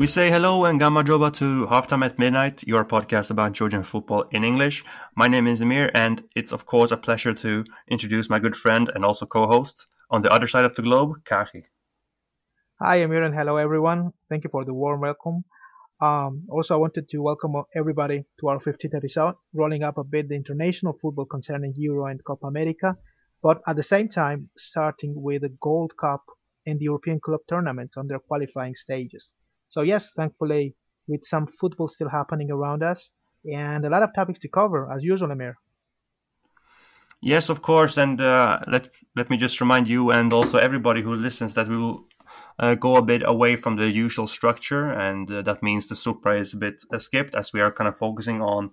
We say hello and gamma joba to Halftime at Midnight, your podcast about Georgian football in English. My name is Amir, and it's of course a pleasure to introduce my good friend and also co-host on the other side of the globe, Kahi. Hi, Amir, and hello everyone. Thank you for the warm welcome. Um, also, I wanted to welcome everybody to our 15th episode, rolling up a bit the international football concerning Euro and Copa America, but at the same time starting with the Gold Cup and the European club tournaments on their qualifying stages. So yes, thankfully, with some football still happening around us and a lot of topics to cover as usual, Amir. Yes, of course, and uh, let let me just remind you and also everybody who listens that we will uh, go a bit away from the usual structure, and uh, that means the Supra is a bit uh, skipped as we are kind of focusing on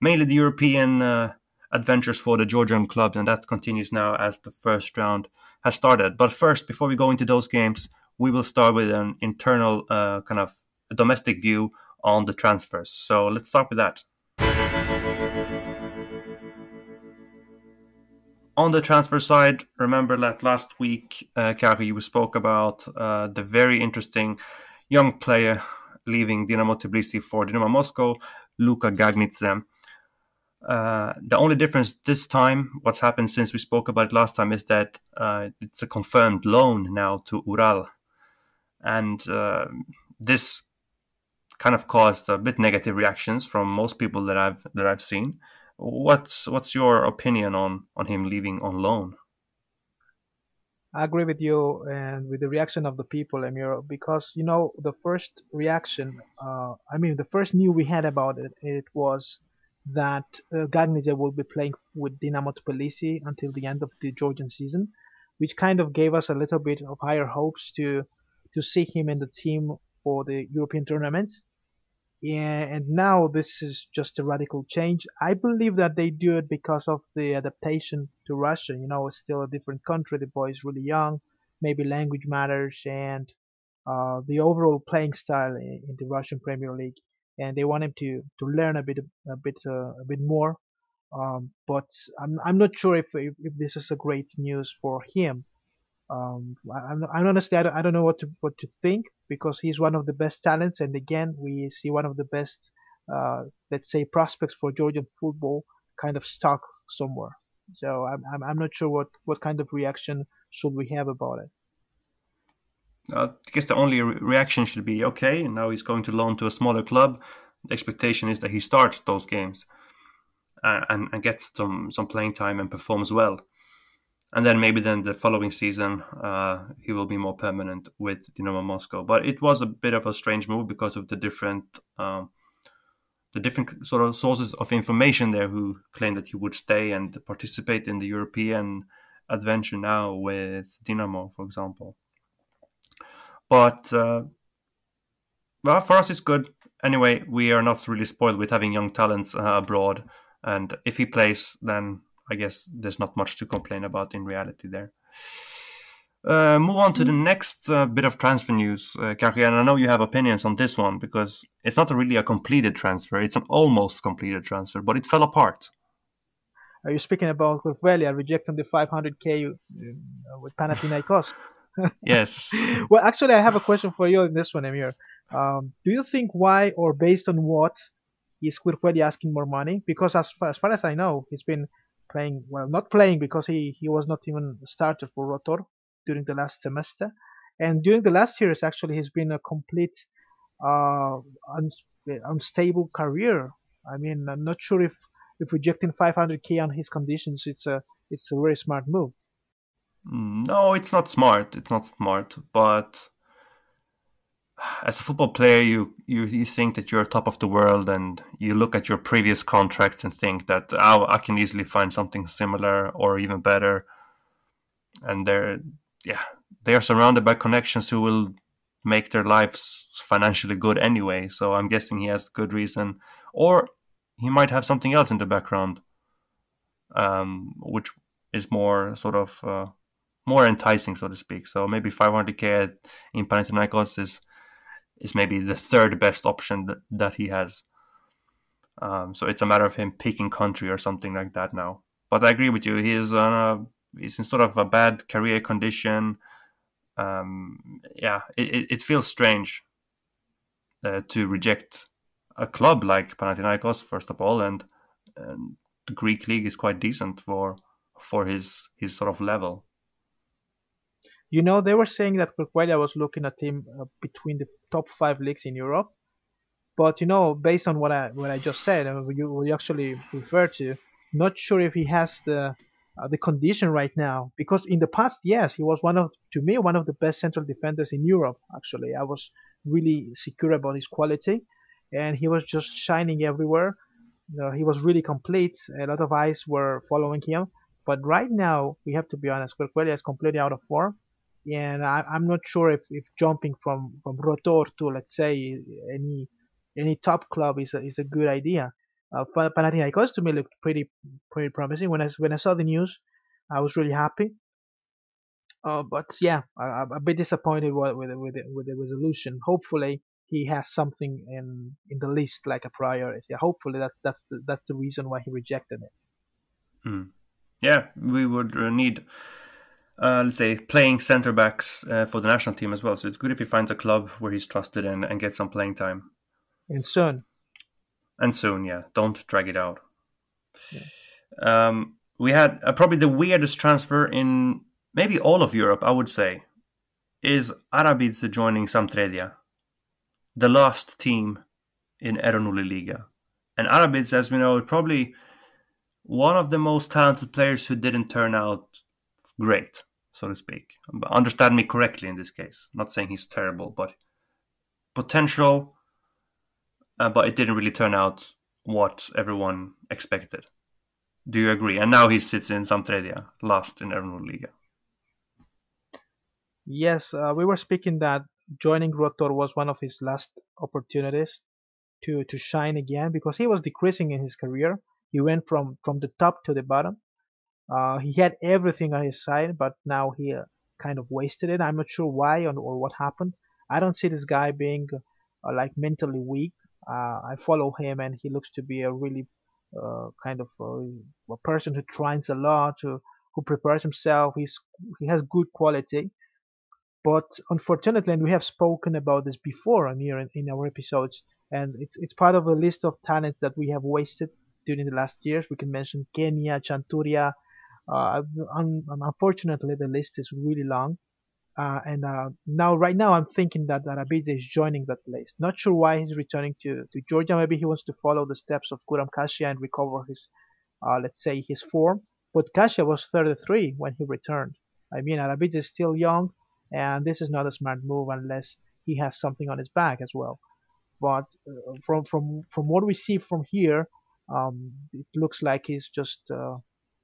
mainly the European uh, adventures for the Georgian clubs, and that continues now as the first round has started. But first, before we go into those games, we will start with an internal uh, kind of domestic view on the transfers. So let's start with that. on the transfer side, remember that last week, uh, Kari, we spoke about uh, the very interesting young player leaving Dinamo Tbilisi for Dynamo Moscow, Luka Gagnidze. Uh, the only difference this time, what's happened since we spoke about it last time, is that uh, it's a confirmed loan now to Ural, and uh, this kind of caused a bit negative reactions from most people that I've that I've seen. What's what's your opinion on on him leaving on loan? I agree with you and with the reaction of the people, Emir, because you know the first reaction, uh, I mean the first news we had about it, it was that uh, Gagnidze will be playing with Dinamo Tbilisi until the end of the Georgian season, which kind of gave us a little bit of higher hopes to to see him in the team for the European tournaments and now this is just a radical change. I believe that they do it because of the adaptation to Russia. You know, it's still a different country. The boy is really young. Maybe language matters and uh, the overall playing style in, in, the Russian Premier League. And they want him to, to learn a bit a bit uh, a bit more. Um, but I'm I'm not sure if, if, if this is a great news for him. Um, I, am honestly I don't, I don't know what to what to think because he's one of the best talents, and again we see one of the best, uh, let's say, prospects for Georgian football kind of stuck somewhere. So I'm, I'm I'm not sure what what kind of reaction should we have about it. I guess the only re- reaction should be okay. Now he's going to loan to a smaller club. The expectation is that he starts those games uh, and, and gets some some playing time and performs well and then maybe then the following season uh, he will be more permanent with Dynamo Moscow. But it was a bit of a strange move because of the different um, the different sort of sources of information there who claimed that he would stay and participate in the European adventure now with Dinamo, for example. But uh, well, for us it's good. Anyway, we are not really spoiled with having young talents uh, abroad, and if he plays, then I guess there's not much to complain about in reality there. Uh, move on to the next uh, bit of transfer news, uh, and I know you have opinions on this one because it's not really a completed transfer; it's an almost completed transfer, but it fell apart. Are you speaking about Kverkvelia rejecting the 500k uh, with Panathinaikos? yes. well, actually, I have a question for you in this one, Emir. Um, do you think why or based on what is Kverkvelia asking more money? Because as far, as far as I know, he's been playing well, not playing because he he was not even a starter for Rotor during the last semester, and during the last years actually he's been a complete uh, un, unstable career. I mean, I'm not sure if if rejecting 500k on his conditions, it's a it's a very smart move. Mm, no, it's not smart. It's not smart, but as a football player, you, you you think that you're top of the world, and you look at your previous contracts and think that oh, I can easily find something similar or even better. And they're yeah, they are surrounded by connections who will make their lives financially good anyway. So I'm guessing he has good reason, or he might have something else in the background, um, which is more sort of uh, more enticing, so to speak. So maybe 500k in Panathinaikos is is maybe the third best option that, that he has. Um, so it's a matter of him picking country or something like that now. But I agree with you. He is on a he's in sort of a bad career condition. Um, yeah, it, it, feels strange. uh, to reject a club like Panathinaikos first of all, and, and the Greek league is quite decent for for his his sort of level. You know, they were saying that Kverkvelia was looking at him uh, between the top five leagues in Europe. But you know, based on what I what I just said, uh, you, what you actually refer to, not sure if he has the uh, the condition right now. Because in the past, yes, he was one of to me one of the best central defenders in Europe. Actually, I was really secure about his quality, and he was just shining everywhere. He was really complete. A lot of eyes were following him. But right now, we have to be honest, Kverkvelia is completely out of form and I, am not sure if, if jumping from from Rotor to let's say any any top club is a, is a good idea. Uh, Panathinaikos to me looked pretty pretty promising when I when I saw the news. I was really happy. Uh, but yeah, I, am a bit disappointed with with with the, with the resolution. Hopefully, he has something in in the list like a priority. Hopefully, that's that's the, that's the reason why he rejected it. Hmm. Yeah, we would uh, need uh, let's say, playing centre backs uh, for the national team as well. So it's good if he finds a club where he's trusted and, and gets some playing time. And soon. And soon, yeah. Don't drag it out. Yeah. Um, we had uh, probably the weirdest transfer in maybe all of Europe, I would say, is Arabidze joining Samtredia, the last team in Erovnuli Liga. And Arabidze, as we know, is probably one of the most talented players who didn't turn out great, so to speak. Understand me correctly in this case. I'm not saying he's terrible, but potential, uh, but it didn't really turn out what everyone expected. Do you agree? And now he sits in Samtredia, last in Liga. Yes, uh, we were speaking that joining Rotor was one of his last opportunities to, to shine again because he was decreasing in his career. He went from, from the top to the bottom. Uh, he had everything on his side, but now he uh, kind of wasted it. I'm not sure why or, or what happened. I don't see this guy being uh, like mentally weak. Uh, I follow him, and he looks to be a really uh, kind of a person who trains a lot, who, who prepares himself. He's he has good quality, but unfortunately, and we have spoken about this before on here in, in our episodes, and it's it's part of a list of talents that we have wasted during the last years. We can mention Kenia, Chanturia, uh, un- unfortunately, the list is really long. Uh, and uh, now, right now, I'm thinking that Arabidze is joining that list. Not sure why he's returning to, to Georgia. Maybe he wants to follow the steps of Guram Kashia and recover his, uh, let's say, his form. But Kashia was 33 when he returned. I mean, Arabidze is still young, and this is not a smart move unless he has something on his back as well. But uh, from from from what we see from here, um, it looks like he's just, uh,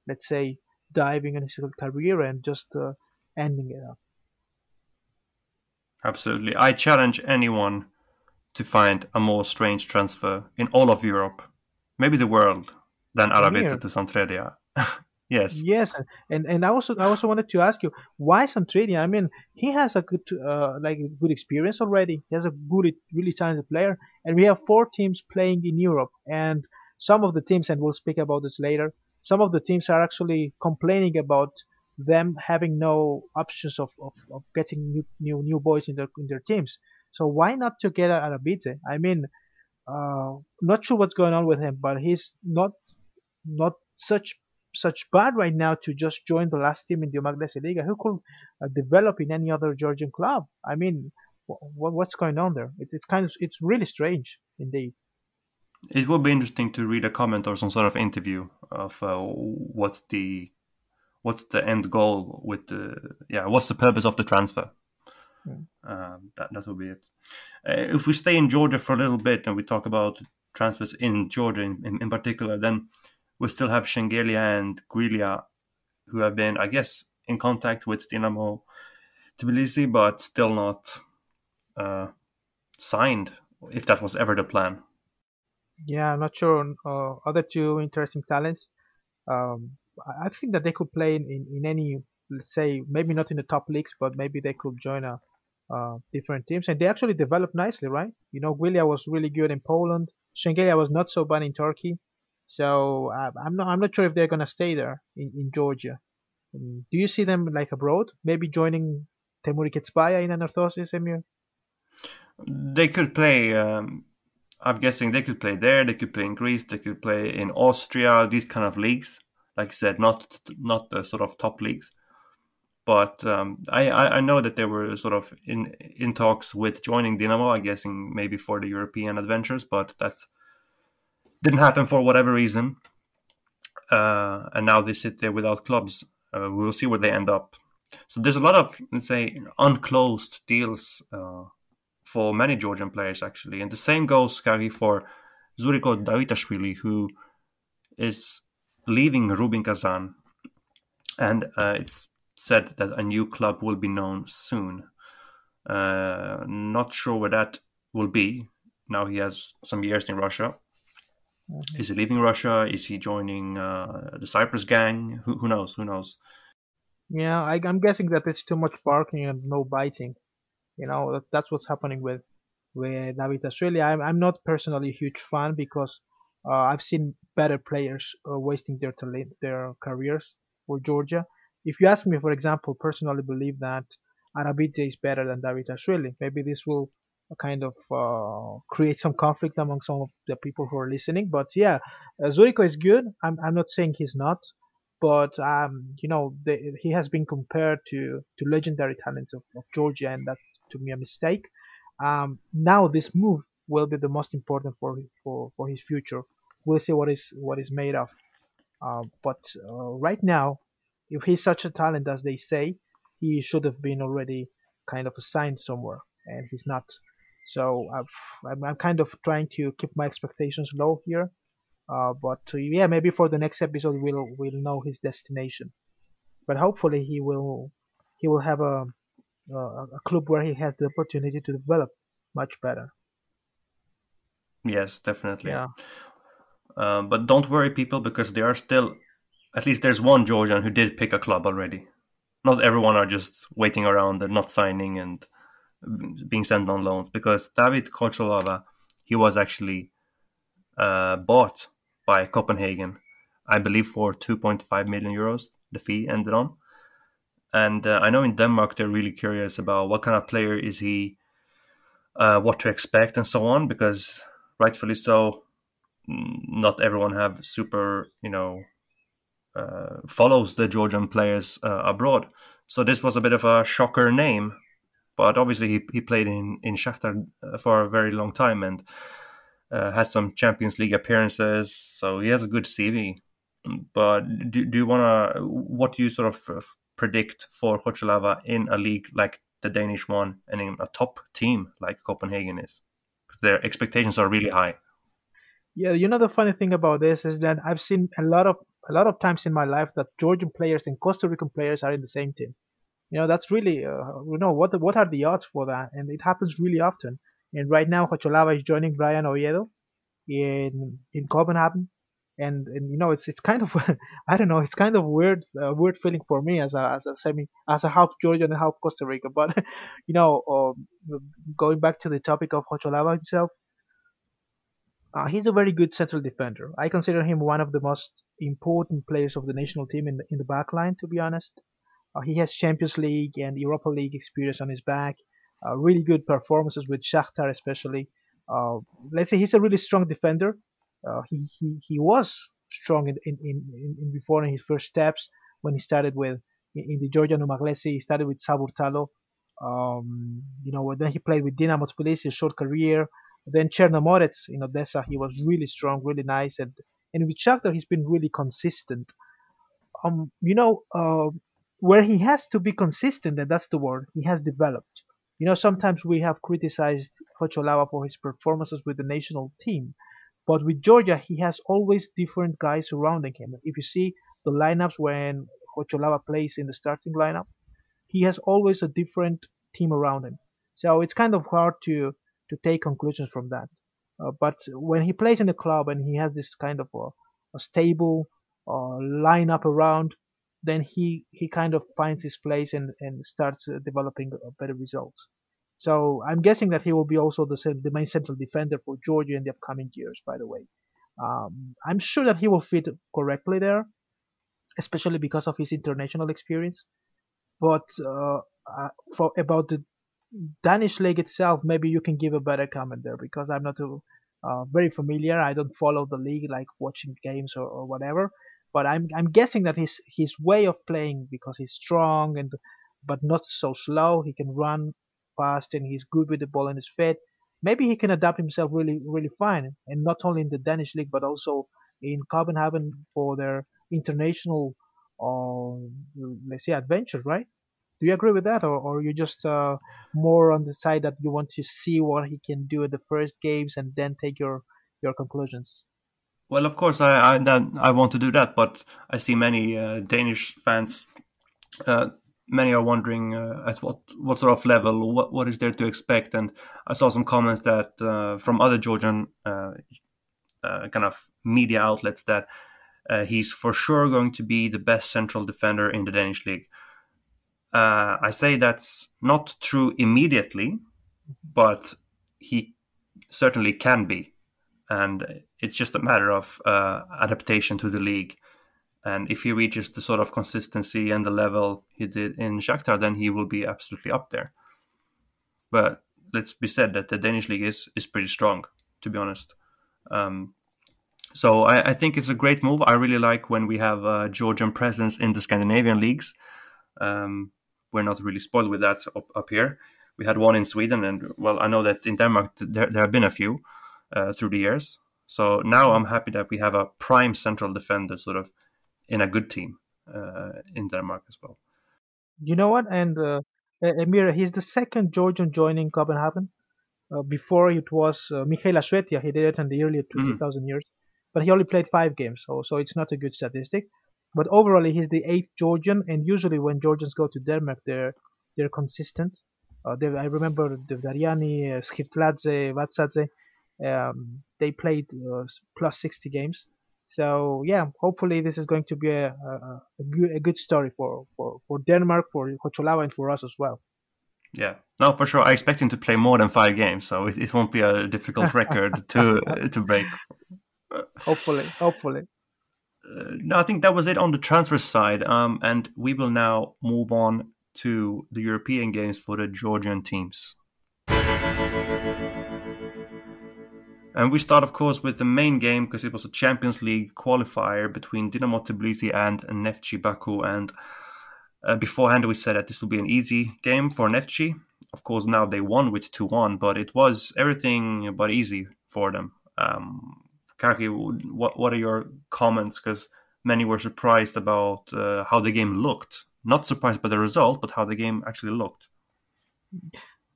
let's say, diving in his career and just uh, ending it up. Absolutely. I challenge anyone to find a more strange transfer in all of Europe, maybe the world, than Arabidze to Samtredia. yes. Yes, and and I also I also wanted to ask you why Samtredia? I mean, he has a good uh, like good experience already. He has a good, really talented player, and we have four teams playing in Europe, and some of the teams, and we'll speak about this later, some of the teams are actually complaining about them having no options of, of, of getting new, new new boys in their in their teams. So why not to get Arabidze? I mean, uh, not sure what's going on with him, but he's not not such such bad right now to just join the last team in the Umaglesi Liga. Who could uh, develop in any other Georgian club? I mean, what's going on there? It's it's kind of it's really strange indeed. It would be interesting to read a comment or some sort of interview of uh, what's the what's the end goal with the yeah what's the purpose of the transfer. Mm. Um, that that would be it. Uh, if we stay in Georgia for a little bit and we talk about transfers in Georgia in, in, in particular, then we still have Shengelia and Gvilia, who have been, I guess, in contact with Dinamo Tbilisi, but still not uh, signed. If that was ever the plan. Yeah, I'm not sure. Uh, other two interesting talents. Um, I think that they could play in, in, in, any, say, maybe not in the top leagues, but maybe they could join a, uh, different teams. And they actually developed nicely, right? You know, Gvilia was really good in Poland. Shengelia was not so bad in Turkey. So uh, I'm not I'm not sure if they're gonna stay there in, in Georgia. Um, do you see them like abroad? Maybe joining Temuri Ketsbaia in Anorthosis, Emir? They could play. Um, I'm guessing they could play there. They could play in Greece. They could play in Austria. These kind of leagues, like I said, not not the sort of top leagues. But um, I, I know that they were sort of in in talks with joining Dinamo. I'm guessing maybe for the European adventures, but that didn't happen for whatever reason. Uh, and now they sit there without clubs. Uh, we'll see where they end up. So there's a lot of let's say unclosed deals uh, for many Georgian players actually, and the same goes Kari for Zuriko Davitashvili, who is leaving Rubin Kazan, and uh, it's said that a new club will be known soon. Uh, not sure where that will be. Now he has some years in Russia. Mm-hmm. Is he leaving Russia? Is he joining uh, the Cyprus gang? Who, who knows? Who knows? Yeah, I, am guessing that it's too much barking and no biting. You know, that, that's what's happening with with Davitashvili. I'm I'm not personally a huge fan because uh, I've seen better players uh, wasting their talent, their careers for Georgia. If you ask me, for example, personally believe that Arabidze is better than Davitashvili. Maybe this will kind of uh, create some conflict among some of the people who are listening. But yeah, uh, Zuriko is good. I'm I'm not saying he's not but um, you know the, he has been compared to to legendary talents of, of Georgia, and that's to me a mistake. Um, now this move will be the most important for for for his future. We'll see what is what is made of. Uh, but uh, right now, if he's such a talent as they say, he should have been already kind of assigned somewhere, and he's not. So I'm, I'm kind of trying to keep my expectations low here uh, but uh, yeah, maybe for the next episode we'll we'll know his destination. But hopefully he will he will have a a, a club where he has the opportunity to develop much better. Yes, definitely. Yeah. Uh, but don't worry, people, because there are still at least there's one Georgian who did pick a club already. Not everyone are just waiting around and not signing and being sent on loans because David Khocholava, he was actually uh, bought by Copenhagen, I believe for 2.5 million euros. The fee ended on, and uh, I know in Denmark they're really curious about what kind of player is he, uh, what to expect, and so on. Because rightfully so, not everyone have super, you know, uh, follows the Georgian players uh, abroad. So this was a bit of a shocker name, but obviously he, he played in in Shakhtar uh, for a very long time and uh, has some Champions League appearances, so he has a good CV. But do, do you want to? What do you sort of predict for Khocholava in a league like the Danish one and in a top team like Copenhagen is? Their expectations are really high. Yeah, you know the funny thing about this is that I've seen a lot of a lot of times in my life that Georgian players and Costa Rican players are in the same team. You know that's really uh, you know what what are the odds for that, and it happens really often. And right now, Khocholava is joining Bryan Oviedo in in Copenhagen. And, and you know it's it's kind of I don't know it's kind of weird uh, weird feeling for me as a as a semi as a half Georgian and half Costa Rica but you know um, going back to the topic of Khocholava himself uh, he's a very good central defender. I consider him one of the most important players of the national team in the, in the back line, to be honest. Uh, he has Champions League and Europa League experience on his back uh, really good performances with Shakhtar, especially. Uh, let's say he's a really strong defender. Uh, he, he he was strong in, in, in, in before in his first steps when he started with in the Georgian Umaglesi. He started with Saburtalo. Um, you know, then he played with Dinamo Tbilisi, a short career. Then Chernomorets in Odessa, he was really strong, really nice, and and with Shakhtar, he's been really consistent. Um, you know, uh, where he has to be consistent, and that's the word, he has developed. You know, sometimes we have criticized Khocholava for his performances with the national team, but with Georgia, he has always different guys surrounding him. If you see the lineups when Khocholava plays in the starting lineup, he has always a different team around him. So it's kind of hard to to take conclusions from that. Uh, but when he plays in the club and he has this kind of a, a stable uh, lineup around, then he he kind of finds his place and and starts uh, developing better results. So I'm guessing that he will be also the the main central defender for Georgia in the upcoming years. By the way, um, I'm sure that he will fit correctly there, especially because of his international experience. But uh, uh, for about the Danish league itself, maybe you can give a better comment there because I'm not too, uh, very familiar. I don't follow the league like watching games or, or whatever. But I'm I'm guessing that his his way of playing because he's strong and but not so slow. He can run fast and he's good with the ball in his feet. Maybe he can adapt himself really really fine, and not only in the Danish league but also in Copenhagen for their international, uh, let's say adventure, right? Do you agree with that, or, or you just uh, more on the side that you want to see what he can do in the first games and then take your your conclusions? Well, of course, I I, that, I want to do that, but I see many uh, Danish fans. Uh, many are wondering uh, at what what sort of level, what what is there to expect, and I saw some comments that uh, from other Georgian uh, uh, kind of media outlets that he's for sure going to be the best central defender in the Danish league. I say that's not true immediately, but he certainly can be and it's just a matter of uh, adaptation to the league. And if he reaches the sort of consistency and the level he did in Shakhtar, then he will be absolutely up there. But let's be said that the Danish league is is pretty strong, to be honest. Um, so I, I, think it's a great move. I really like when we have a Georgian presence in the Scandinavian leagues. Um, we're not really spoiled with that up, up here. We had one in Sweden, and well, I know that in Denmark there, there have been a few uh, through the years. So now I'm happy that we have a prime central defender sort of in a good team uh, in Denmark as well. You know what? And uh, Emir, he's the second Georgian joining Copenhagen. Uh, before it was uh, Mikhail Ashvetia. He did it in the early 2000 mm. years, but he only played five games, so so it's not a good statistic. But overall, he's the eighth Georgian, and usually when Georgians go to Denmark, they're they're consistent. Uh, they, I remember Dariani, uh, Skirtladze, Vatsadze um, they played uh, plus 60 games. So yeah, hopefully this is going to be a, a, a, good, a good story for, for, for Denmark, for Khocholava, and for us as well. Yeah, no, for sure. I expect him to play more than five games, so it, it won't be a difficult record to to break. Hopefully, hopefully. Uh, no, I think that was it on the transfer side, um, and we will now move on to the European games for the Georgian teams. And we start, of course, with the main game because it was a Champions League qualifier between Dinamo Tbilisi and Neftchi Baku. And uh, beforehand, we said that this would be an easy game for Neftchi. Of course, now they won with 2 1, but it was everything but easy for them. Um, Kaki, what, what are your comments? Because many were surprised about uh, how the game looked. Not surprised by the result, but how the game actually looked.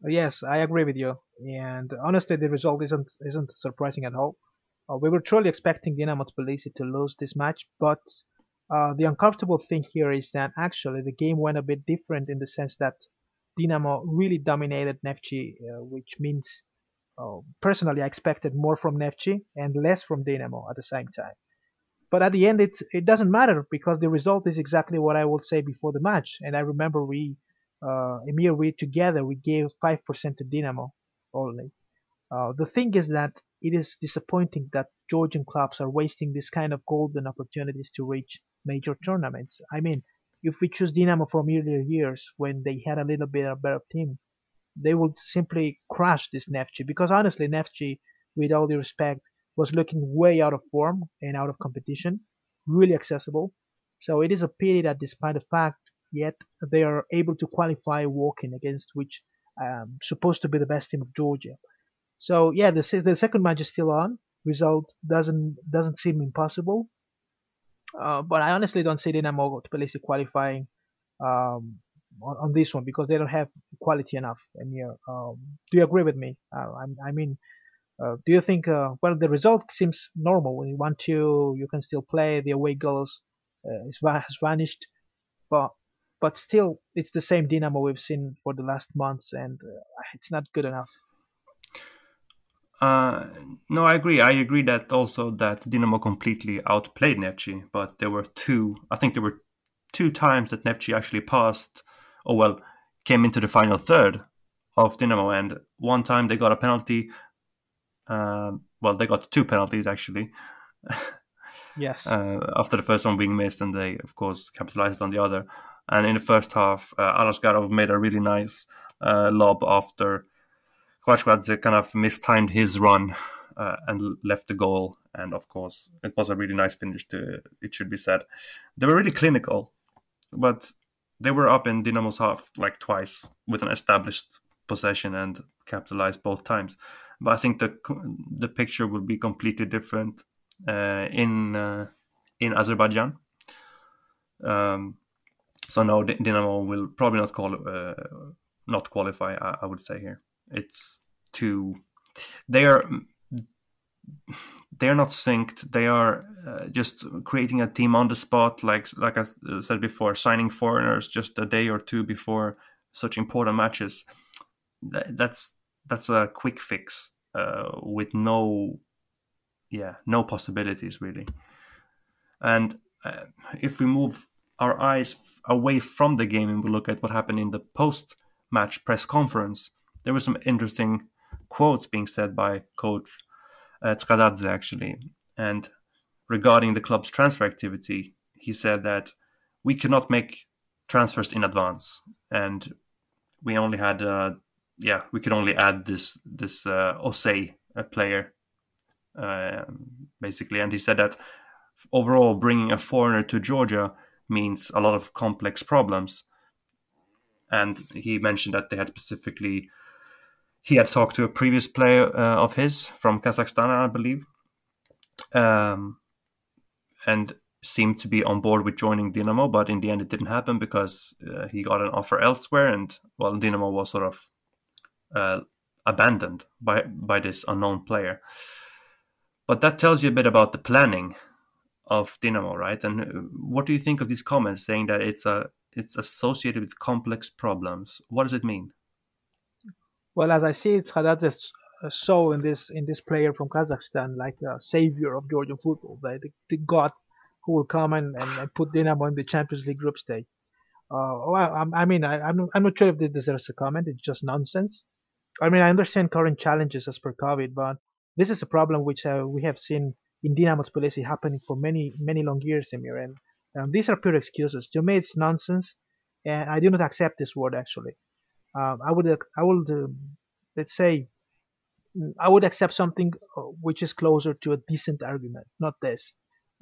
Yes, I agree with you. And honestly, the result isn't isn't surprising at all. Uh, we were truly expecting Dinamo Tbilisi to lose this match, but uh, the uncomfortable thing here is that actually the game went a bit different in the sense that Dinamo really dominated Neftchi, uh, which means uh, personally I expected more from Neftchi and less from Dinamo at the same time. But at the end, it it doesn't matter because the result is exactly what I would say before the match. And I remember we uh, Emir, we together we gave five percent to Dinamo only. Uh, the thing is that it is disappointing that Georgian clubs are wasting this kind of golden opportunities to reach major tournaments. I mean, if we choose Dinamo from earlier years when they had a little bit of better team, they would simply crush this Neftchi because honestly, Neftchi, with all due respect, was looking way out of form and out of competition, really accessible. So it is a pity that despite the fact yet they are able to qualify walking against which um, supposed to be the best team of Georgia. So yeah, the the second match is still on. Result doesn't doesn't seem impossible, uh, but I honestly don't see Dinamo Tbilisi qualifying um, on, on, this one because they don't have quality enough. And yeah, um, do you agree with me? Uh, I, I, mean, uh, do you think? Uh, well, the result seems normal. When you want to, you can still play. The away goals uh, has vanished, but but still, it's the same Dinamo we've seen for the last months, and uh, it's not good enough. Uh, no, I agree. I agree that also that Dinamo completely outplayed Neftchi, but there were two. I think there were two times that Neftchi actually passed, or well, came into the final third of Dinamo, and one time they got a penalty. Uh, well, they got two penalties actually. yes. Uh, after the first one being missed, and they of course capitalized on the other. And in the first half, uh, Alasgarov made a really nice uh, lob after Kvaskhvadze kind of mistimed his run uh, and left the goal. And of course, it was a really nice finish. To it should be said, they were really clinical, but they were up in Dinamo's half like twice with an established possession and capitalized both times. But I think the the picture will be completely different uh, in uh, in Azerbaijan. Um, so no, Dinamo will probably not call uh, not qualify. I, I, would say here it's too. They are they are not synced. They are uh, just creating a team on the spot, like like I said before, signing foreigners just a day or two before such important matches. That's that's a quick fix uh, with no, yeah, no possibilities really. And uh, if we move our eyes away from the game and we look at what happened in the post-match press conference, there were some interesting quotes being said by coach uh, actually. And regarding the club's transfer activity, he said that we cannot make transfers in advance, and we only had, uh, yeah, we could only add this this uh, Osei player, uh, basically. And he said that overall, bringing a foreigner to Georgia means a lot of complex problems. And he mentioned that they had specifically he had talked to a previous player uh, of his from Kazakhstan, I believe, um, and seemed to be on board with joining Dinamo. But in the end, it didn't happen because uh, he got an offer elsewhere, and well, Dinamo was sort of uh, abandoned by by this unknown player. But that tells you a bit about the planning of Dinamo, right? And uh, what do you think of these comments saying that it's a it's associated with complex problems? What does it mean? Well, as I see it, Tkadadze saw in this in this player from Kazakhstan like a savior of Georgian football, the, the, the god who will come and, and, and, put Dinamo in the Champions League group stage. Uh, well, I, I mean, I, am I'm, I'm not sure if this deserves a comment. It's just nonsense. I mean, I understand current challenges as per COVID, but this is a problem which uh, we have seen in Dinamo Tbilisi happening for many, many long years, Emir. And um, these are pure excuses. To me, it's nonsense, and I do not accept this word actually um, I would I would uh, let's say mm, I would accept something uh, which is closer to a decent argument, not this.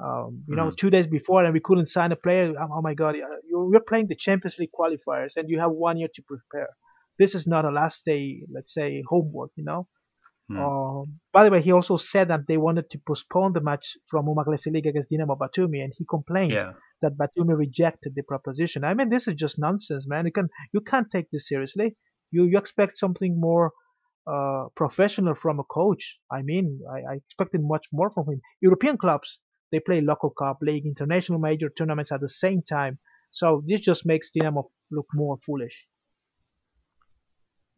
Um, you know, mm-hmm. two days before and we couldn't sign a player. Oh, oh my God, you're, you're playing the Champions League qualifiers and you have one year to prepare. This is not a last day, let's say, homework. You know. Mm. Uh, by the way, he also said that they wanted to postpone the match from Umaglesi League against Dinamo Batumi, and he complained yeah. that Batumi rejected the proposition. I mean, this is just nonsense, man. You can you can't take this seriously. You you expect something more uh, professional from a coach. I mean, I, I expected much more from him. European clubs they play local cup, league, international major tournaments at the same time. So this just makes Dinamo look more foolish.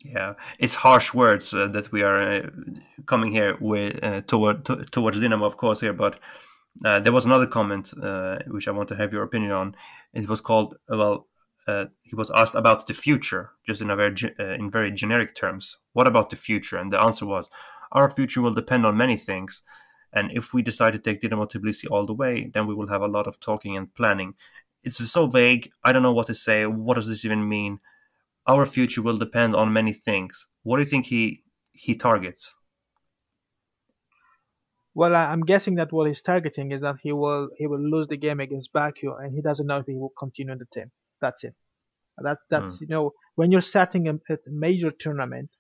Yeah, it's harsh words uh, that we are uh, coming here with uh, toward to, towards Dinamo, of course, here. But uh, there was another comment uh, which I want to have your opinion on. It was called well. Uh, he was asked about the future, just in a very in very generic terms. What about the future? And the answer was, our future will depend on many things. And if we decide to take Dinamo Tbilisi all the way, then we will have a lot of talking and planning. It's so vague. I don't know what to say. What does this even mean? Our future will depend on many things. What do you think he he targets? Well, I'm guessing that what he's targeting is that he will he will lose the game against Baku, and he doesn't know if he will continue in the team. That's it. That's that's mm. you know when you're starting a, a major tournament,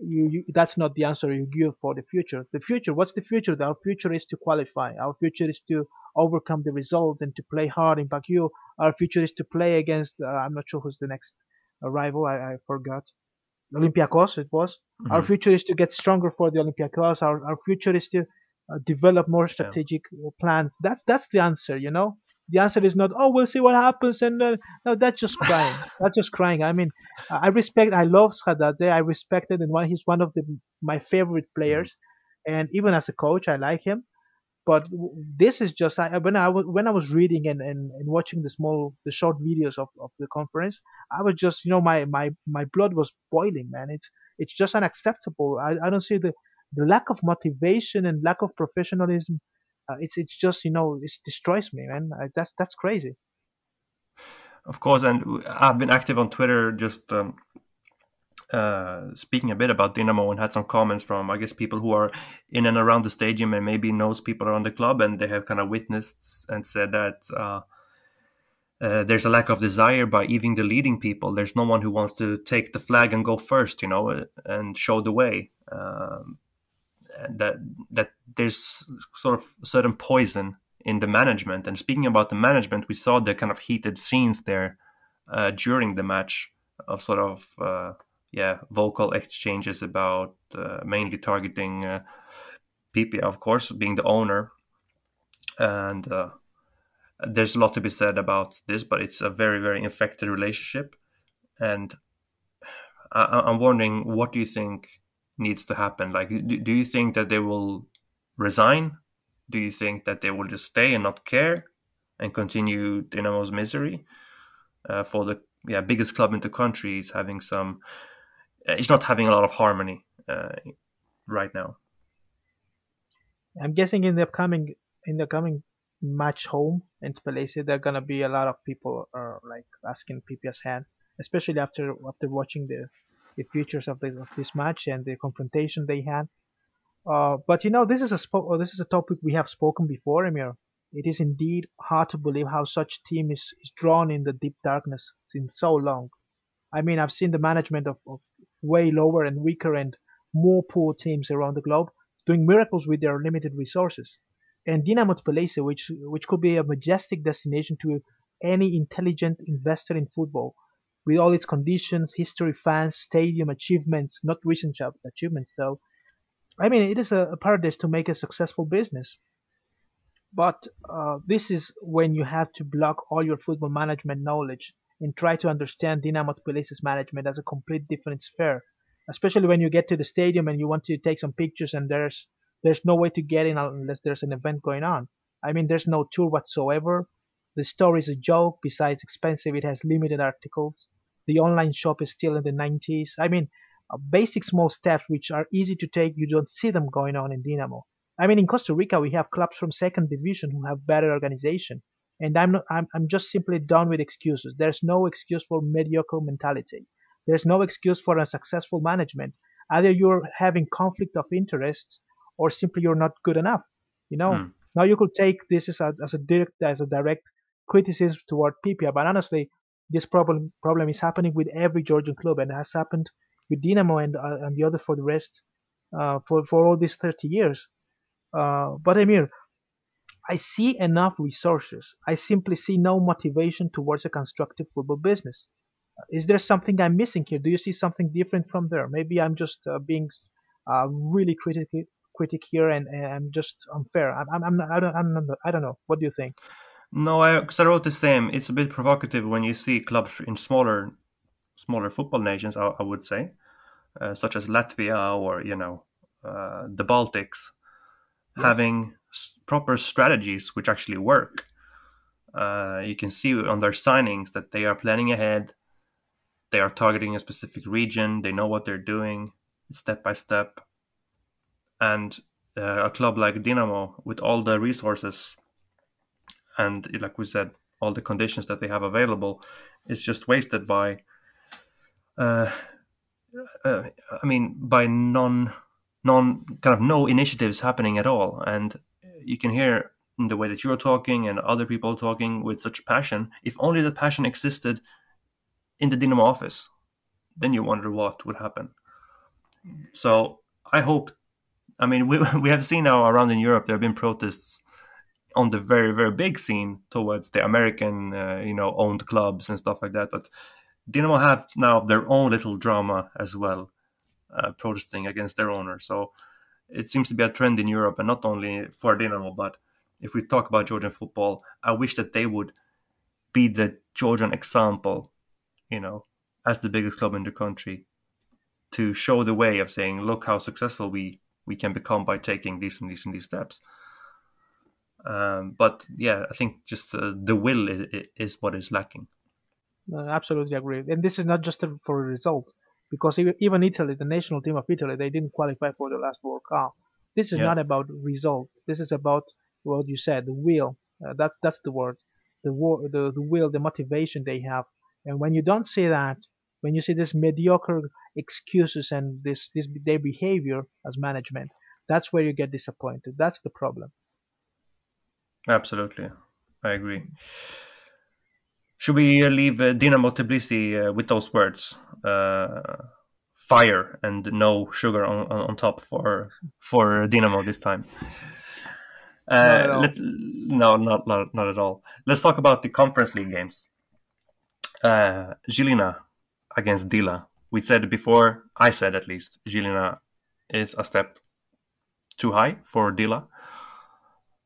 you, you, that's not the answer you give for the future. The future, what's the future? Our future is to qualify. Our future is to overcome the result and to play hard in Baku. Our future is to play against. Uh, I'm not sure who's the next a rival. I, I forgot. Olympiacos, it was. Mm-hmm. Our future is to get stronger for the Olympiacos. Our, our future is to uh, develop more strategic yeah. plans. That's that's the answer, you know. The answer is not, oh, we'll see what happens, and uh, no, that's just crying. that's just crying. I mean, I respect, I love Tkadadze. I respected, and one, he's one of the my favorite players, mm-hmm. and even as a coach, I like him. But this is just I, when I was when I was reading and, and, and watching the small the short videos of, of the conference, I was just you know my, my, my blood was boiling, man. It's it's just unacceptable. I, I don't see the the lack of motivation and lack of professionalism. Uh, it's it's just you know it destroys me, man. I, that's that's crazy. Of course, and I've been active on Twitter just um, uh, speaking a bit about Dinamo and had some comments from I guess people who are in and around the stadium and maybe knows people around the club and they have kind of witnessed and said that uh, uh, there's a lack of desire by even the leading people. There's no one who wants to take the flag and go first, you know, and show the way. Um, that that there's sort of certain poison in the management. And speaking about the management, we saw the kind of heated scenes there uh, during the match of sort of uh, yeah vocal exchanges about uh, mainly targeting uh, Pipia, of course, being the owner, and uh, there's a lot to be said about this, but it's a very very infected relationship, and I- am wondering what do you think needs to happen? Like, do, do you think that they will resign? Do you think that they will just stay and not care and continue Dinamo's misery? Uh, for the yeah biggest club in the country is having some it's not having a lot of harmony uh, right now. I'm guessing in the upcoming in the coming match home in Tbilisi, there are gonna be a lot of people are like asking Pipia's hand, especially after after watching the the features of this of this match and the confrontation they had. Uh, but you know, this is a spo- this is a topic we have spoken before, Emir. It is indeed hard to believe how such team is, is drawn in the deep darkness since so long. I mean, I've seen the management of, of way lower and weaker and more poor teams around the globe doing miracles with their limited resources. And Dinamo Tbilisi, which which could be a majestic destination to any intelligent investor in football, with all its conditions, history, fans, stadium, achievements, not recent achievements though. I mean, it is a, a paradise to make a successful business. But uh, this is when you have to block all your football management knowledge and try to understand Dinamo Tbilisi's management as a complete different sphere. Especially when you get to the stadium and you want to take some pictures and there's there's no way to get in unless there's an event going on. I mean, there's no tour whatsoever. The store is a joke. Besides expensive, it has limited articles. The online shop is still in the 90s. I mean, uh, basic small steps which are easy to take. You don't see them going on in Dinamo. I mean, in Costa Rica, we have clubs from second division who have better organization. And I'm not, I'm, I'm just simply done with excuses. There's no excuse for mediocre mentality. There's no excuse for unsuccessful management. Either you're having conflict of interests or simply you're not good enough. You know, mm. now you could take this as a, as a direct, as a direct criticism toward Pipia, but honestly, this problem, problem is happening with every Georgian club and has happened with Dinamo and, uh, and the other for the rest, uh, for, for all these 30 years. Uh, but Emir, I see enough resources. I simply see no motivation towards a constructive football business. Is there something I'm missing here? Do you see something different from there? Maybe I'm just uh, being uh, really critic critic here, and, and I'm just unfair. I'm, I'm, I'm, I don't, I'm not, I don't know. What do you think? No, I because I wrote the same. It's a bit provocative when you see clubs in smaller, smaller football nations. I, I would say, uh, such as Latvia or you know, uh, the Baltics, yes. having proper strategies which actually work. Uh, you can see on their signings that they are planning ahead. They are targeting a specific region. They know what they're doing step by step. And uh, a club like Dinamo, with all the resources and, like we said, all the conditions that they have available, is just wasted by, uh, uh, I mean, by non, non kind of no initiatives happening at all. And you can hear in the way that you're talking and other people talking with such passion. If only that passion existed in the Dinamo office, then you wonder what would happen. So I hope. I mean, we we have seen now around in Europe there have been protests on the very very big scene towards the American uh, you know owned clubs and stuff like that. But Dinamo have now their own little drama as well, uh, protesting against their owner. So it seems to be a trend in Europe, and not only for Dinamo, but if we talk about Georgian football, I wish that they would be the Georgian example, you know, as the biggest club in the country, to show the way of saying, look how successful we we can become by taking these and these and these steps. Um, but yeah, I think just uh, the will is, is what is lacking. Absolutely agree, and this is not just for a result because even Italy, the national team of Italy, they didn't qualify for the last World Cup. This is yeah. not about result. This is about what you said, the will. Uh, that's that's the word. The, war, the the will, the motivation they have. And when you don't see that, when you see this mediocre excuses and this, this their behavior as management, that's where you get disappointed. That's the problem. Absolutely, I agree. Should we leave uh, Dinamo Tbilisi uh, with those words? Uh, fire and no sugar on, on, on, top for for Dinamo this time. Uh, let, no, not, not not at all. Let's talk about the Conference League games. Uh, Žilina against Dila. We said before, I said at least, Žilina is a step too high for Dila.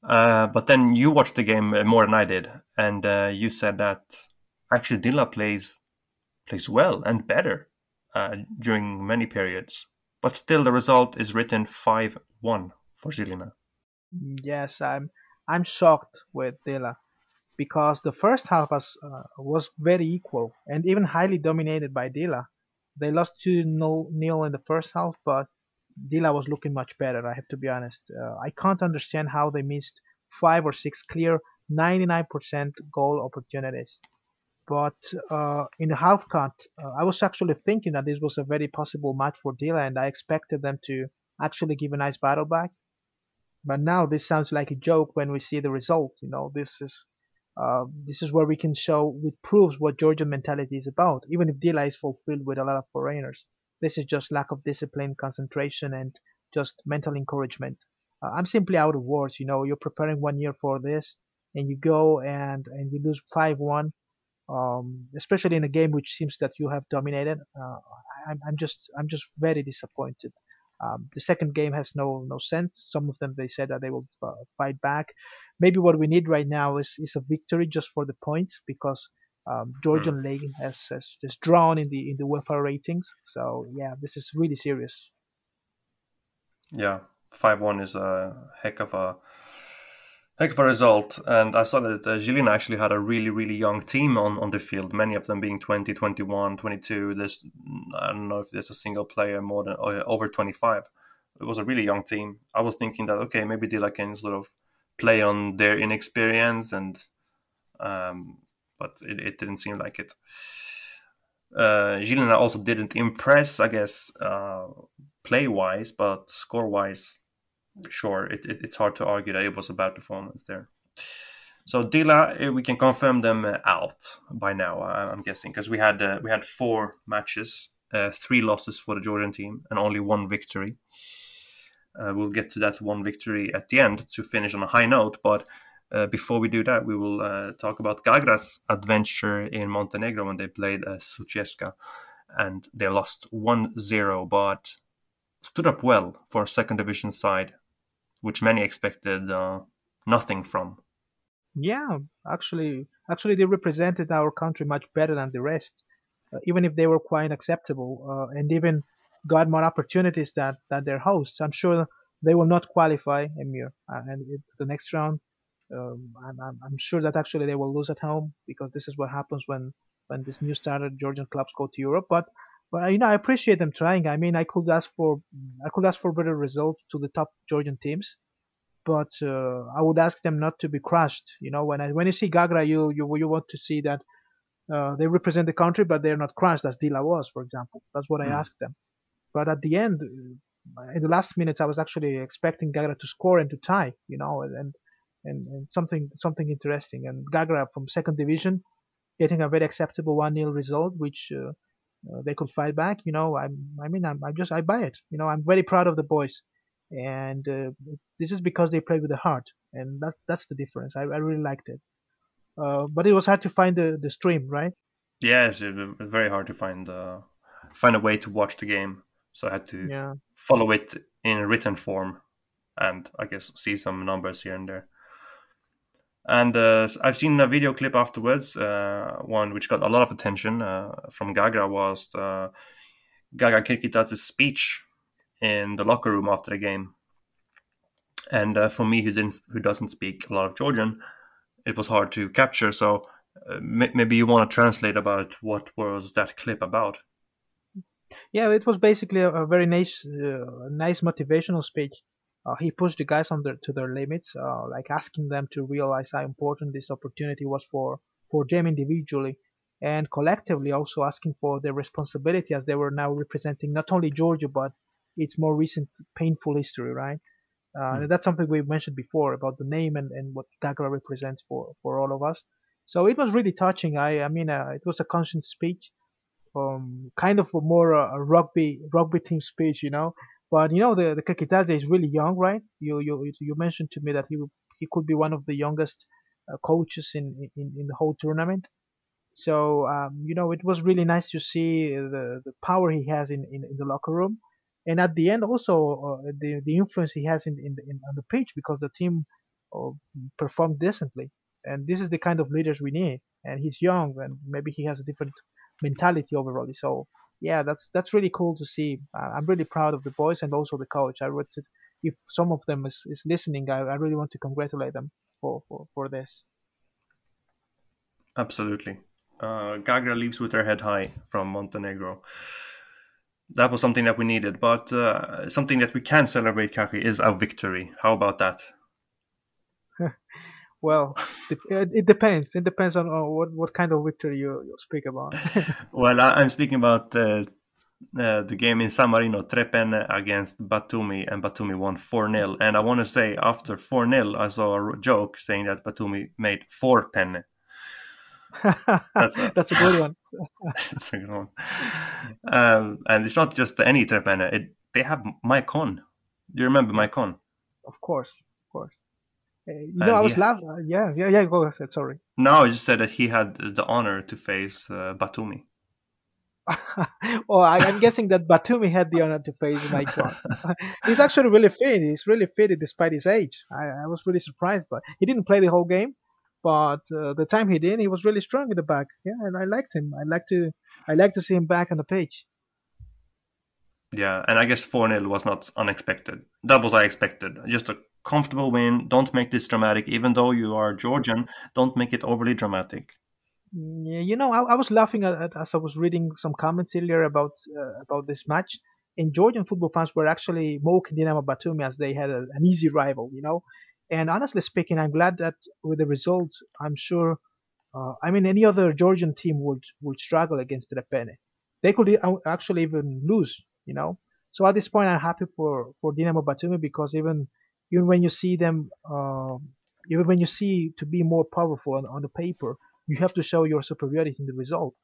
Uh, but then you watched the game more than I did, and uh, you said that actually Dila plays plays well and better uh, during many periods. But still, the result is written five one for Žilina. Yes, I'm I'm shocked with Dila because the first half was uh, was very equal and even highly dominated by Dila. They lost 2 nil in the first half, but Dila was looking much better, I have to be honest. Uh, I can't understand how they missed five or six clear 99% goal opportunities. But uh, in the half cut, uh, I was actually thinking that this was a very possible match for Dila, and I expected them to actually give a nice battle back. But now this sounds like a joke when we see the result. You know, this is uh, this is where we can show, it proves what Georgian mentality is about, even if Dila is fulfilled with a lot of foreigners. This is just lack of discipline, concentration, and just mental encouragement. Uh, I'm simply out of words. You know, you're preparing one year for this, and you go and and you lose five one, um, especially in a game which seems that you have dominated. Uh, I'm, I'm just I'm just very disappointed. Um, the second game has no no sense. Some of them they said that they will uh, fight back. Maybe what we need right now is, is a victory just for the points because um, Georgian mm. league has, has just drawn in the in the UEFA ratings. So yeah, this is really serious. Yeah, five one is a heck of a heck of a result. And I saw that uh, actually had a really, really young team on, on the field, many of them being 20, 21, 22. There's, I don't know if there's a single player more than uh, over 25. It was a really young team. I was thinking that, okay, maybe Dila can sort of play on their inexperience, and um, but it, it didn't seem like it. Uh, also didn't impress, I guess, uh, play wise, but score wise, sure, it, it, it's hard to argue that it was a bad performance there. So Dila, eh, we can confirm them uh, out by now. I'm guessing because we had uh, we had four matches, uh, three losses for the Jordan team, and only one victory. Uh, we'll get to that one victory at the end to finish on a high note. But before we do that, we will talk about Gagra's adventure in Montenegro when they played uh, Sutjeska, and they lost 1-0, but stood up well for a second division side which many expected uh, nothing from. Yeah, actually, actually, they represented our country much better than the rest, uh, even if they were quite acceptable uh, and even got more opportunities than, than their hosts. I'm sure they will not qualify Emir uh, and the next round. Um, I'm, I'm sure that actually they will lose at home because this is what happens when when these new started Georgian clubs go to Europe. But but you know, I appreciate them trying. I mean, I could ask for I could ask for better results to the top Georgian teams, but uh, I would ask them not to be crushed. You know, when I when you see Gagra, you you you want to see that uh, they represent the country, but they're not crushed as Dila was, for example. That's what I mm. asked them. But at the end, uh, in the last minutes, I was actually expecting Gagra to score and to tie. You know, and and, and something something interesting. And Gagra from second division, getting a very acceptable one 0 result, which uh, uh, they could fight back. You know, I'm, I mean, I'm, I'm just, I buy it. You know, I'm very proud of the boys, and uh, this is because they play with the heart, and that, that's the difference. I, I really liked it. Uh, but it was hard to find the, the stream, right? Yes, it was very hard to find uh, find a way to watch the game. So I had to yeah. follow it in written form, and I guess see some numbers here and there. And uh, I've seen a video clip afterwards, uh, one which got a lot of attention uh, from Gagra was uh, Gaga Kirkita's speech in the locker room after the game. And uh, for me, who didn't, who doesn't speak a lot of Georgian, it was hard to capture. So uh, maybe you want to translate about what was that clip about. Yeah, it was basically a, a very nice, nice motivational speech uh, he pushed the guys on their, to their limits, uh, like asking them to realize how important this opportunity was for, for them individually and collectively also asking for their responsibility as they were now representing not only Georgia but its more recent painful history, right? Uh, Mm. That's something we've mentioned before about the name and, and what Gagra represents for, for all of us. So it was really touching. I, I mean, uh, it was a conscious speech, um, kind of a more uh, a rugby rugby team speech, you know. But you know, the the Kirkitaze is really young, right? You you you mentioned to me that he he could be one of the youngest uh, coaches in, in in the whole tournament. So um, you know, it was really nice to see the the power he has in, in, in the locker room, and at the end also uh, the the influence he has in, in, in on the pitch because the team uh, performed decently. And this is the kind of leaders we need. And he's young, and maybe he has a different mentality overall. So yeah, that's that's really cool to see. Uh, I'm really proud of the boys and also the coach. I would, if some of them is, is listening, I, I really want to congratulate them for, for, for this. Absolutely. Uh, Gagra leaves with her head high from Montenegro. That was something that we needed, but uh, something that we can celebrate, Kaki, is our victory. How about that? Well, it, it depends. It depends on what what kind of victory you, you speak about. Well, I, I'm speaking about uh, uh, the game in San Marino, Tre Penne against Batumi, and Batumi won 4 0. And I want to say, after 4 0, I saw a joke saying that Batumi made 4 penne. that's, a- that's a good one. It's a good one. Um, and it's not just any Tre Penne, it, they have Maicon. Do you remember Maicon? Of course, you I was laughing. Uh, yeah, yeah, yeah. Go ahead. Sorry. No, I just said that he had the honor to face uh, Batumi. oh, I, I'm guessing that Batumi had the honor to face Maicon. He's actually really fit. He's really fit despite his age. I, I was really surprised, but he didn't play the whole game. But uh, the time he did, he was really strong in the back. Yeah, and I liked him. I like to, I like to see him back on the pitch. Yeah, and I guess 4 0 was not unexpected. That was I expected. Just a comfortable win. Don't make this dramatic. Even though you are Georgian, don't make it overly dramatic. Yeah, you know, I, I was laughing at, at, as I was reading some comments earlier about uh, about this match. And Georgian football fans were actually mocking Dinamo Batumi as they had a, an easy rival, you know. And honestly speaking, I'm glad that with the result, I'm sure. Uh, I mean, any other Georgian team would would struggle against Repene. They could e- actually even lose, you know. So at this point, I'm happy for for Dinamo Batumi because even even when you see them, um, even when you see to be more powerful on, on the paper, you have to show your superiority in the result.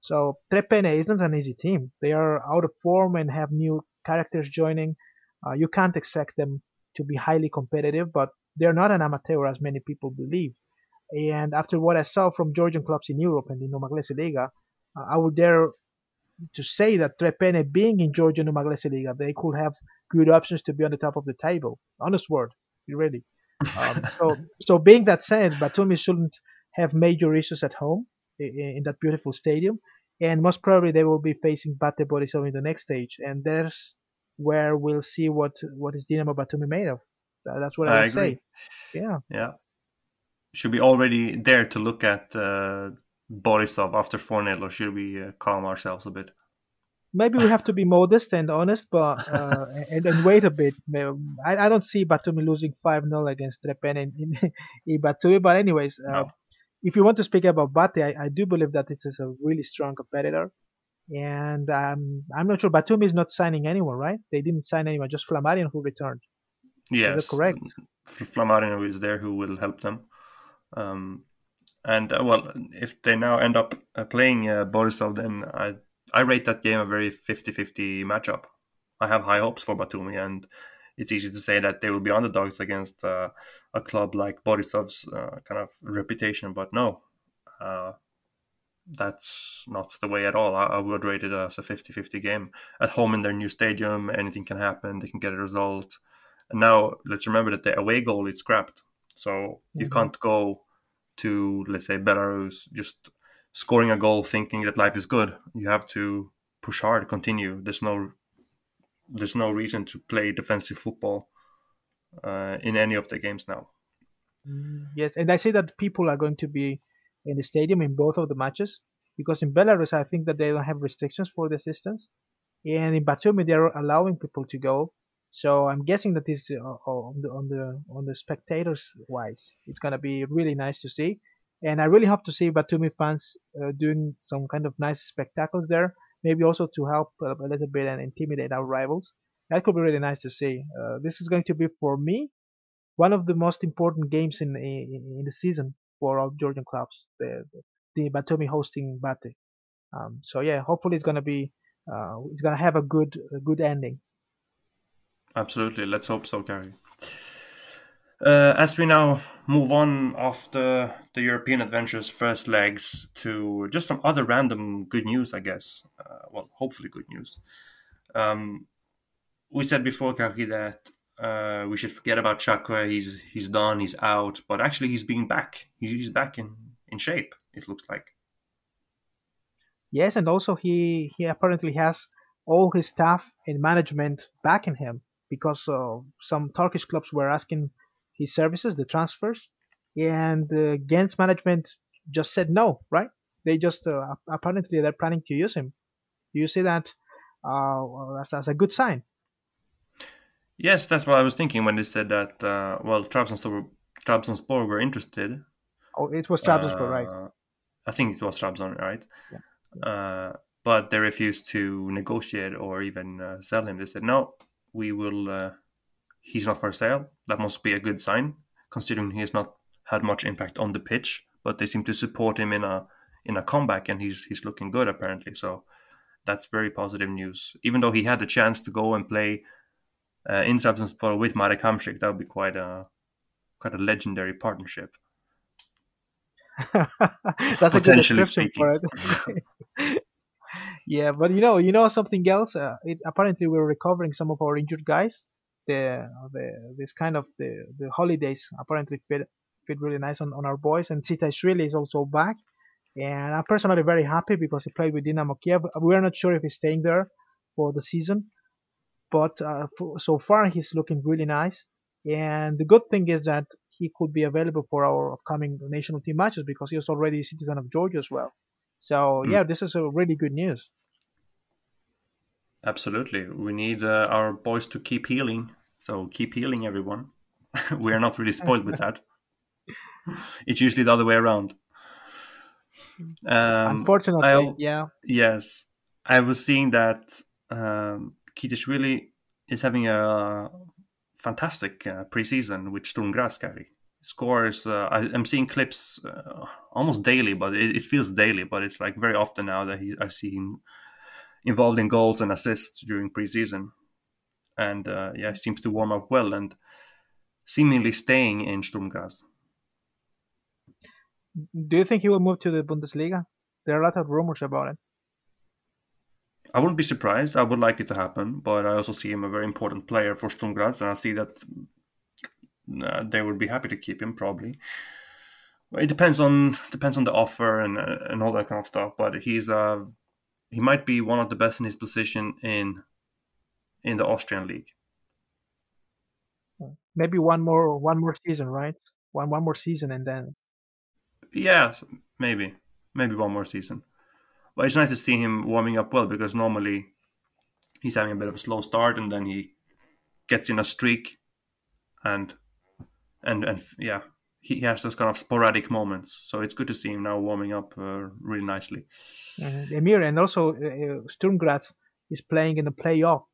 So Tre Penne isn't an easy team. They are out of form and have new characters joining. Uh, you can't expect them to be highly competitive, but they're not an amateur as many people believe. And after what I saw from Georgian clubs in Europe and in Umaglesi Liga, uh, I would dare to say that Tre Penne being in Georgian Umaglesi Liga, they could have good options to be on the top of the table. Honest word, really. Um, so, so being that said, Batumi shouldn't have major issues at home in, in that beautiful stadium, and most probably they will be facing Bate Borisov in the next stage, and there's where we'll see what what is Dinamo Batumi made of. That's what I, I would agree. say. Yeah. Yeah. Should we already dare to look at uh, Borisov after 4 0, or should we uh, calm ourselves a bit? Maybe we have to be modest and honest, but uh, and, and wait a bit. I, I don't see Batumi losing 5 0 against Tre Penne in, in, in Batumi. But, anyways, uh, if you want to speak about Bate, I, I do believe that this is a really strong competitor. And um, I'm not sure Batumi is not signing anyone, right? They didn't sign anyone, just Flamarion who returned. Yes. Is that correct? F- Flamarino is there who will help them. Um, and uh, well, if they now end up uh, playing uh, Borisov, then I I rate that game a very 50-50 matchup. I have high hopes for Batumi, and it's easy to say that they will be underdogs against uh, a club like Borisov's uh, kind of reputation, but no, uh, that's not the way at all. I, I would rate it as a 50-50 game. At home in their new stadium, anything can happen. They can get a result. And now let's remember that the away goal is scrapped, so you Mhm. can't go to let's say Belarus just scoring a goal thinking that life is good. You have to push hard, continue. There's no there's no reason to play defensive football uh, in any of the games now. Mm, Yes, and I see that people are going to be in the stadium in both of the matches because in Belarus I think that they don't have restrictions for the assistance, and in Batumi they're allowing people to go. So I'm guessing that this uh, on the on the on the spectators wise, it's gonna be really nice to see. And I really hope to see Batumi fans uh, doing some kind of nice spectacles there, maybe also to help a little bit and intimidate our rivals. That could be really nice to see. Uh, this is going to be for me one of the most important games in in, in the season for our Georgian clubs. The the Batumi hosting Bate. Um, so yeah, hopefully it's gonna be uh, it's gonna have a good a good ending. Absolutely, let's hope so, Gary. Uh, as we now move on after the European adventures first legs to just some other random good news, I guess. Uh, well, hopefully good news. Um, we said before, Gary, that uh, we should forget about Chakwe. He's he's done. He's out. But actually, he's being back. He's back in in shape. It looks like. Yes, and also he he apparently has all his staff and management backing him because some Turkish clubs were asking his services, the transfers, and uh, Gent's management just said no. Right? They just uh, apparently they're planning to use him. Do you see that uh, as, as a good sign? Yes, that's what I was thinking when they said that. Uh, well, Trabzonspor, Trabzonspor were interested. Oh, it was Trabzonspor, right? Uh, I think it was Trabzon, right? Yeah. yeah. Uh, but they refused to negotiate or even uh, sell him. They said, "No, we will. Uh, he's not for sale." That must be a good sign, considering he has not had much impact on the pitch. But they seem to support him in a in a comeback, and he's he's looking good apparently. So that's very positive news. Even though he had the chance to go and play uh, in Trabzonspor with Marek Hamšík, that would be quite a quite a legendary partnership. That's a good description speaking. for it. yeah, but you know, you know something else. Uh, it, apparently, we're recovering some of our injured guys. The the this kind of the the holidays apparently fit fit really nice on, on our boys. And Sita Tsitaishvili is also back, and I'm personally very happy because he played with Dynamo Kiev. We're not sure if he's staying there for the season, but uh, so far he's looking really nice. And the good thing is that he could be available for our upcoming national team matches because he is already a citizen of Georgia as well. So mm. yeah, this is a really good news. Absolutely, we need uh, our boys to keep healing. So keep healing, everyone. we are not really spoiled with that. It's usually the other way around. Um, Unfortunately, I, yeah. Yes, I was seeing that um, Kiteishvili is having a fantastic uh, preseason with Sturm Graz, Gary. Scores. Uh, I, am seeing clips uh, almost daily, but it, it, feels daily. But it's like very often now that he, I see him involved in goals and assists during preseason, and uh, yeah, seems to warm up well and seemingly staying in Sturm Graz. Do you think he will move to the Bundesliga? There are a lot of rumors about it. I wouldn't be surprised. I would like it to happen, but I also see him a very important player for Sturm Graz, and I see that uh, they would be happy to keep him probably. It depends on depends on the offer and uh, and all that kind of stuff. But he's uh he might be one of the best in his position in in the Austrian league. Maybe one more one more season, right? One one more season and then. Yeah, maybe maybe one more season. But it's nice to see him warming up well because normally he's having a bit of a slow start and then he gets in a streak and and and yeah he has those kind of sporadic moments so it's good to see him now warming up uh, really nicely uh, Emir and also uh, uh, Sturm Graz is playing in the playoff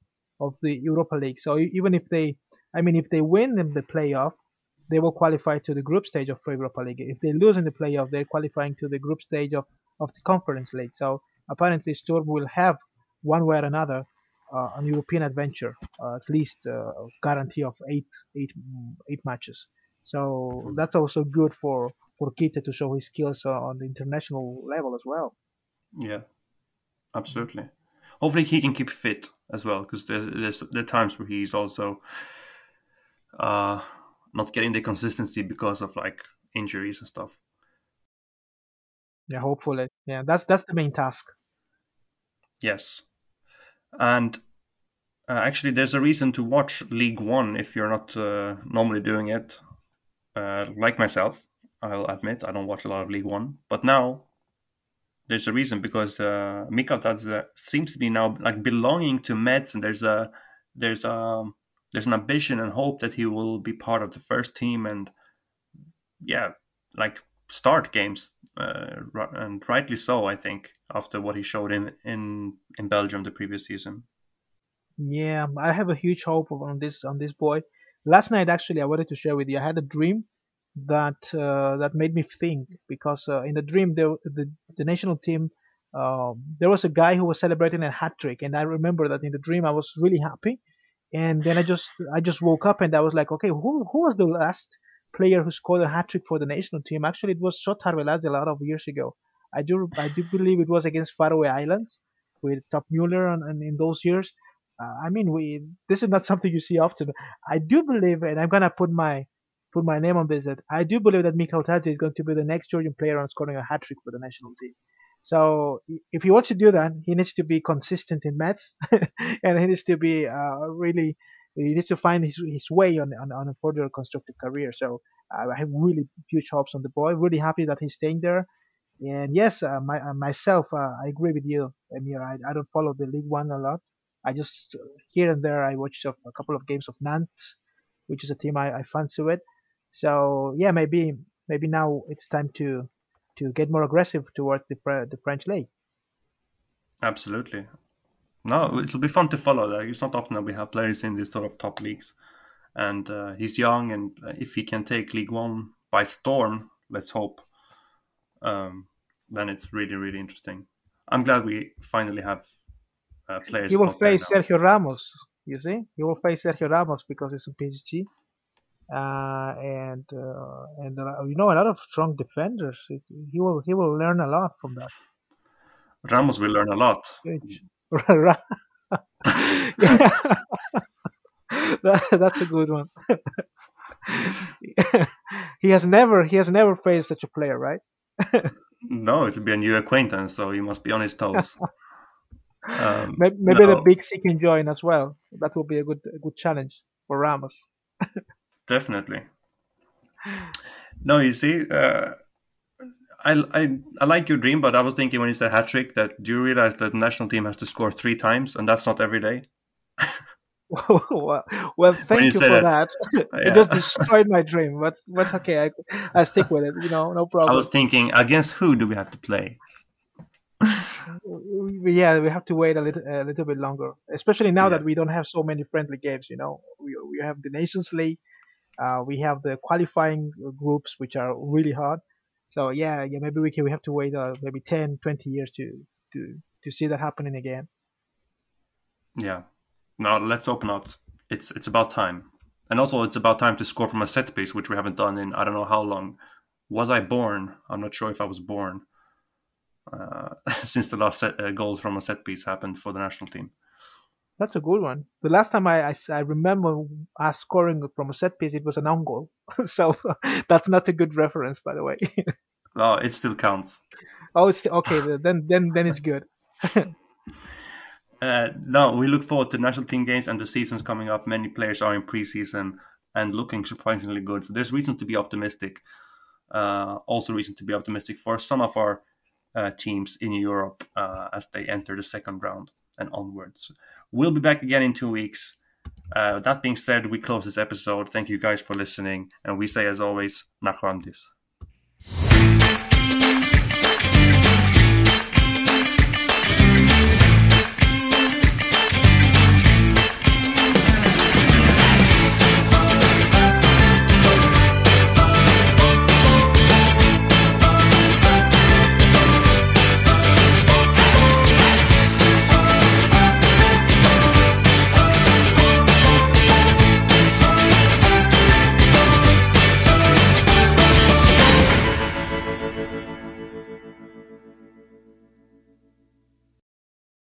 of the Europa League so even if they I mean if they win in the playoff they will qualify to the group stage of the Europa League if they lose in the playoff they're qualifying to the group stage of of the Conference League. So apparently Sturm will have one way or another uh, an European adventure, uh, at least uh, guarantee of eight, eight, eight matches. So that's also good for for Kita to show his skills on the international level as well. Yeah, absolutely. Hopefully he can keep fit as well, because there's, there's there are times where he's also uh, not getting the consistency because of like injuries and stuff. Yeah, hopefully. Yeah, that's that's the main task. Yes, and uh, actually, there's a reason to watch League One if you're not uh, normally doing it. Uh, like myself, I'll admit I don't watch a lot of League One, but now there's a reason because uh, Mikautadze seems to be now like belonging to Metz, and there's a there's a there's an ambition and hope that he will be part of the first team, and yeah, like start games, uh, and rightly so. I think after what he showed in in in Belgium the previous season. Yeah, I have a huge hope on this on this boy. Last night, actually, I wanted to share with you. I had a dream that uh, that made me think because uh, in the dream, the the, the national team, um, there was a guy who was celebrating a hat trick, and I remember that in the dream I was really happy, and then I just I just woke up and I was like, okay, who who was the last player who scored a hat trick for the national team? Actually, it was Shotar a lot of years ago. I do I do believe it was against Faroe Islands with Toppmöller and, and in those years. Uh, I mean, we this is not something you see often. I do believe, and I'm gonna put my put my name on this that I do believe that Mikautadze is going to be the next Georgian player on scoring a hat trick for the national team. So if he wants to do that, he needs to be consistent in Metz, and he needs to be uh, really he needs to find his his way on on, on a further constructive career. So uh, I have really huge hopes on the boy. Really happy that he's staying there. And yes, uh, my, uh, myself, uh, I agree with you, Emir. I, I don't follow the League One a lot. I just here and there I watched a, a couple of games of Nantes, which is a team I, I fancy with. So yeah, maybe maybe now it's time to to get more aggressive towards the the French league. Absolutely. No, it'll be fun to follow. That it's not often that we have players in these sort of top leagues, and uh, he's young, and if he can take League One by storm, let's hope. Um, then it's really really interesting. I'm glad we finally have uh, players. He will face Sergio Ramos. You see, he will face Sergio Ramos because it's a PSG, uh, and uh, and uh, you know a lot of strong defenders. It's, he will he will learn a lot from that. Ramos will learn a lot. that, that's a good one. he has never he has never faced such a player, right? no, it'll be a new acquaintance, so he must be on his toes. Um, maybe, maybe no. the big C can join as well. That will be a good a good challenge for Ramos. Definitely. No, you see, uh, I, I I like your dream, but I was thinking when you said hat trick that do you realize that the national team has to score three times, and that's not every day. well, well, thank you, you for that. that. it just destroyed my dream, but but okay, I I stick with it. You know, no problem. I was thinking, against who do we have to play? Yeah, we have to wait a little a little bit longer, especially now yeah. that we don't have so many friendly games. You know, we we have the Nations League, uh, we have the qualifying groups which are really hard. So yeah, yeah, maybe we can we have to wait uh, maybe 10, 20 years to to to see that happening again. Yeah, Now let's open not. It's it's about time, and also it's about time to score from a set piece, which we haven't done in I don't know how long. Was I born? I'm not sure if I was born. Uh, since the last set, uh, goals from a set piece happened for the national team. That's a good one. The last time I, I, I remember us scoring from a set piece, it was an own goal. so that's not a good reference, by the way. no, it still counts. Oh, it's okay. Then then then it's good. uh, no, we look forward to national team games and the seasons coming up. Many players are in preseason and looking surprisingly good. So there's reason to be optimistic. Uh, also, reason to be optimistic for some of our uh, teams in Europe uh, as they enter the second round and onwards. We'll be back again in two weeks. Uh, that being said, we close this episode. Thank you guys for listening, and we say, as always, Nachrandis.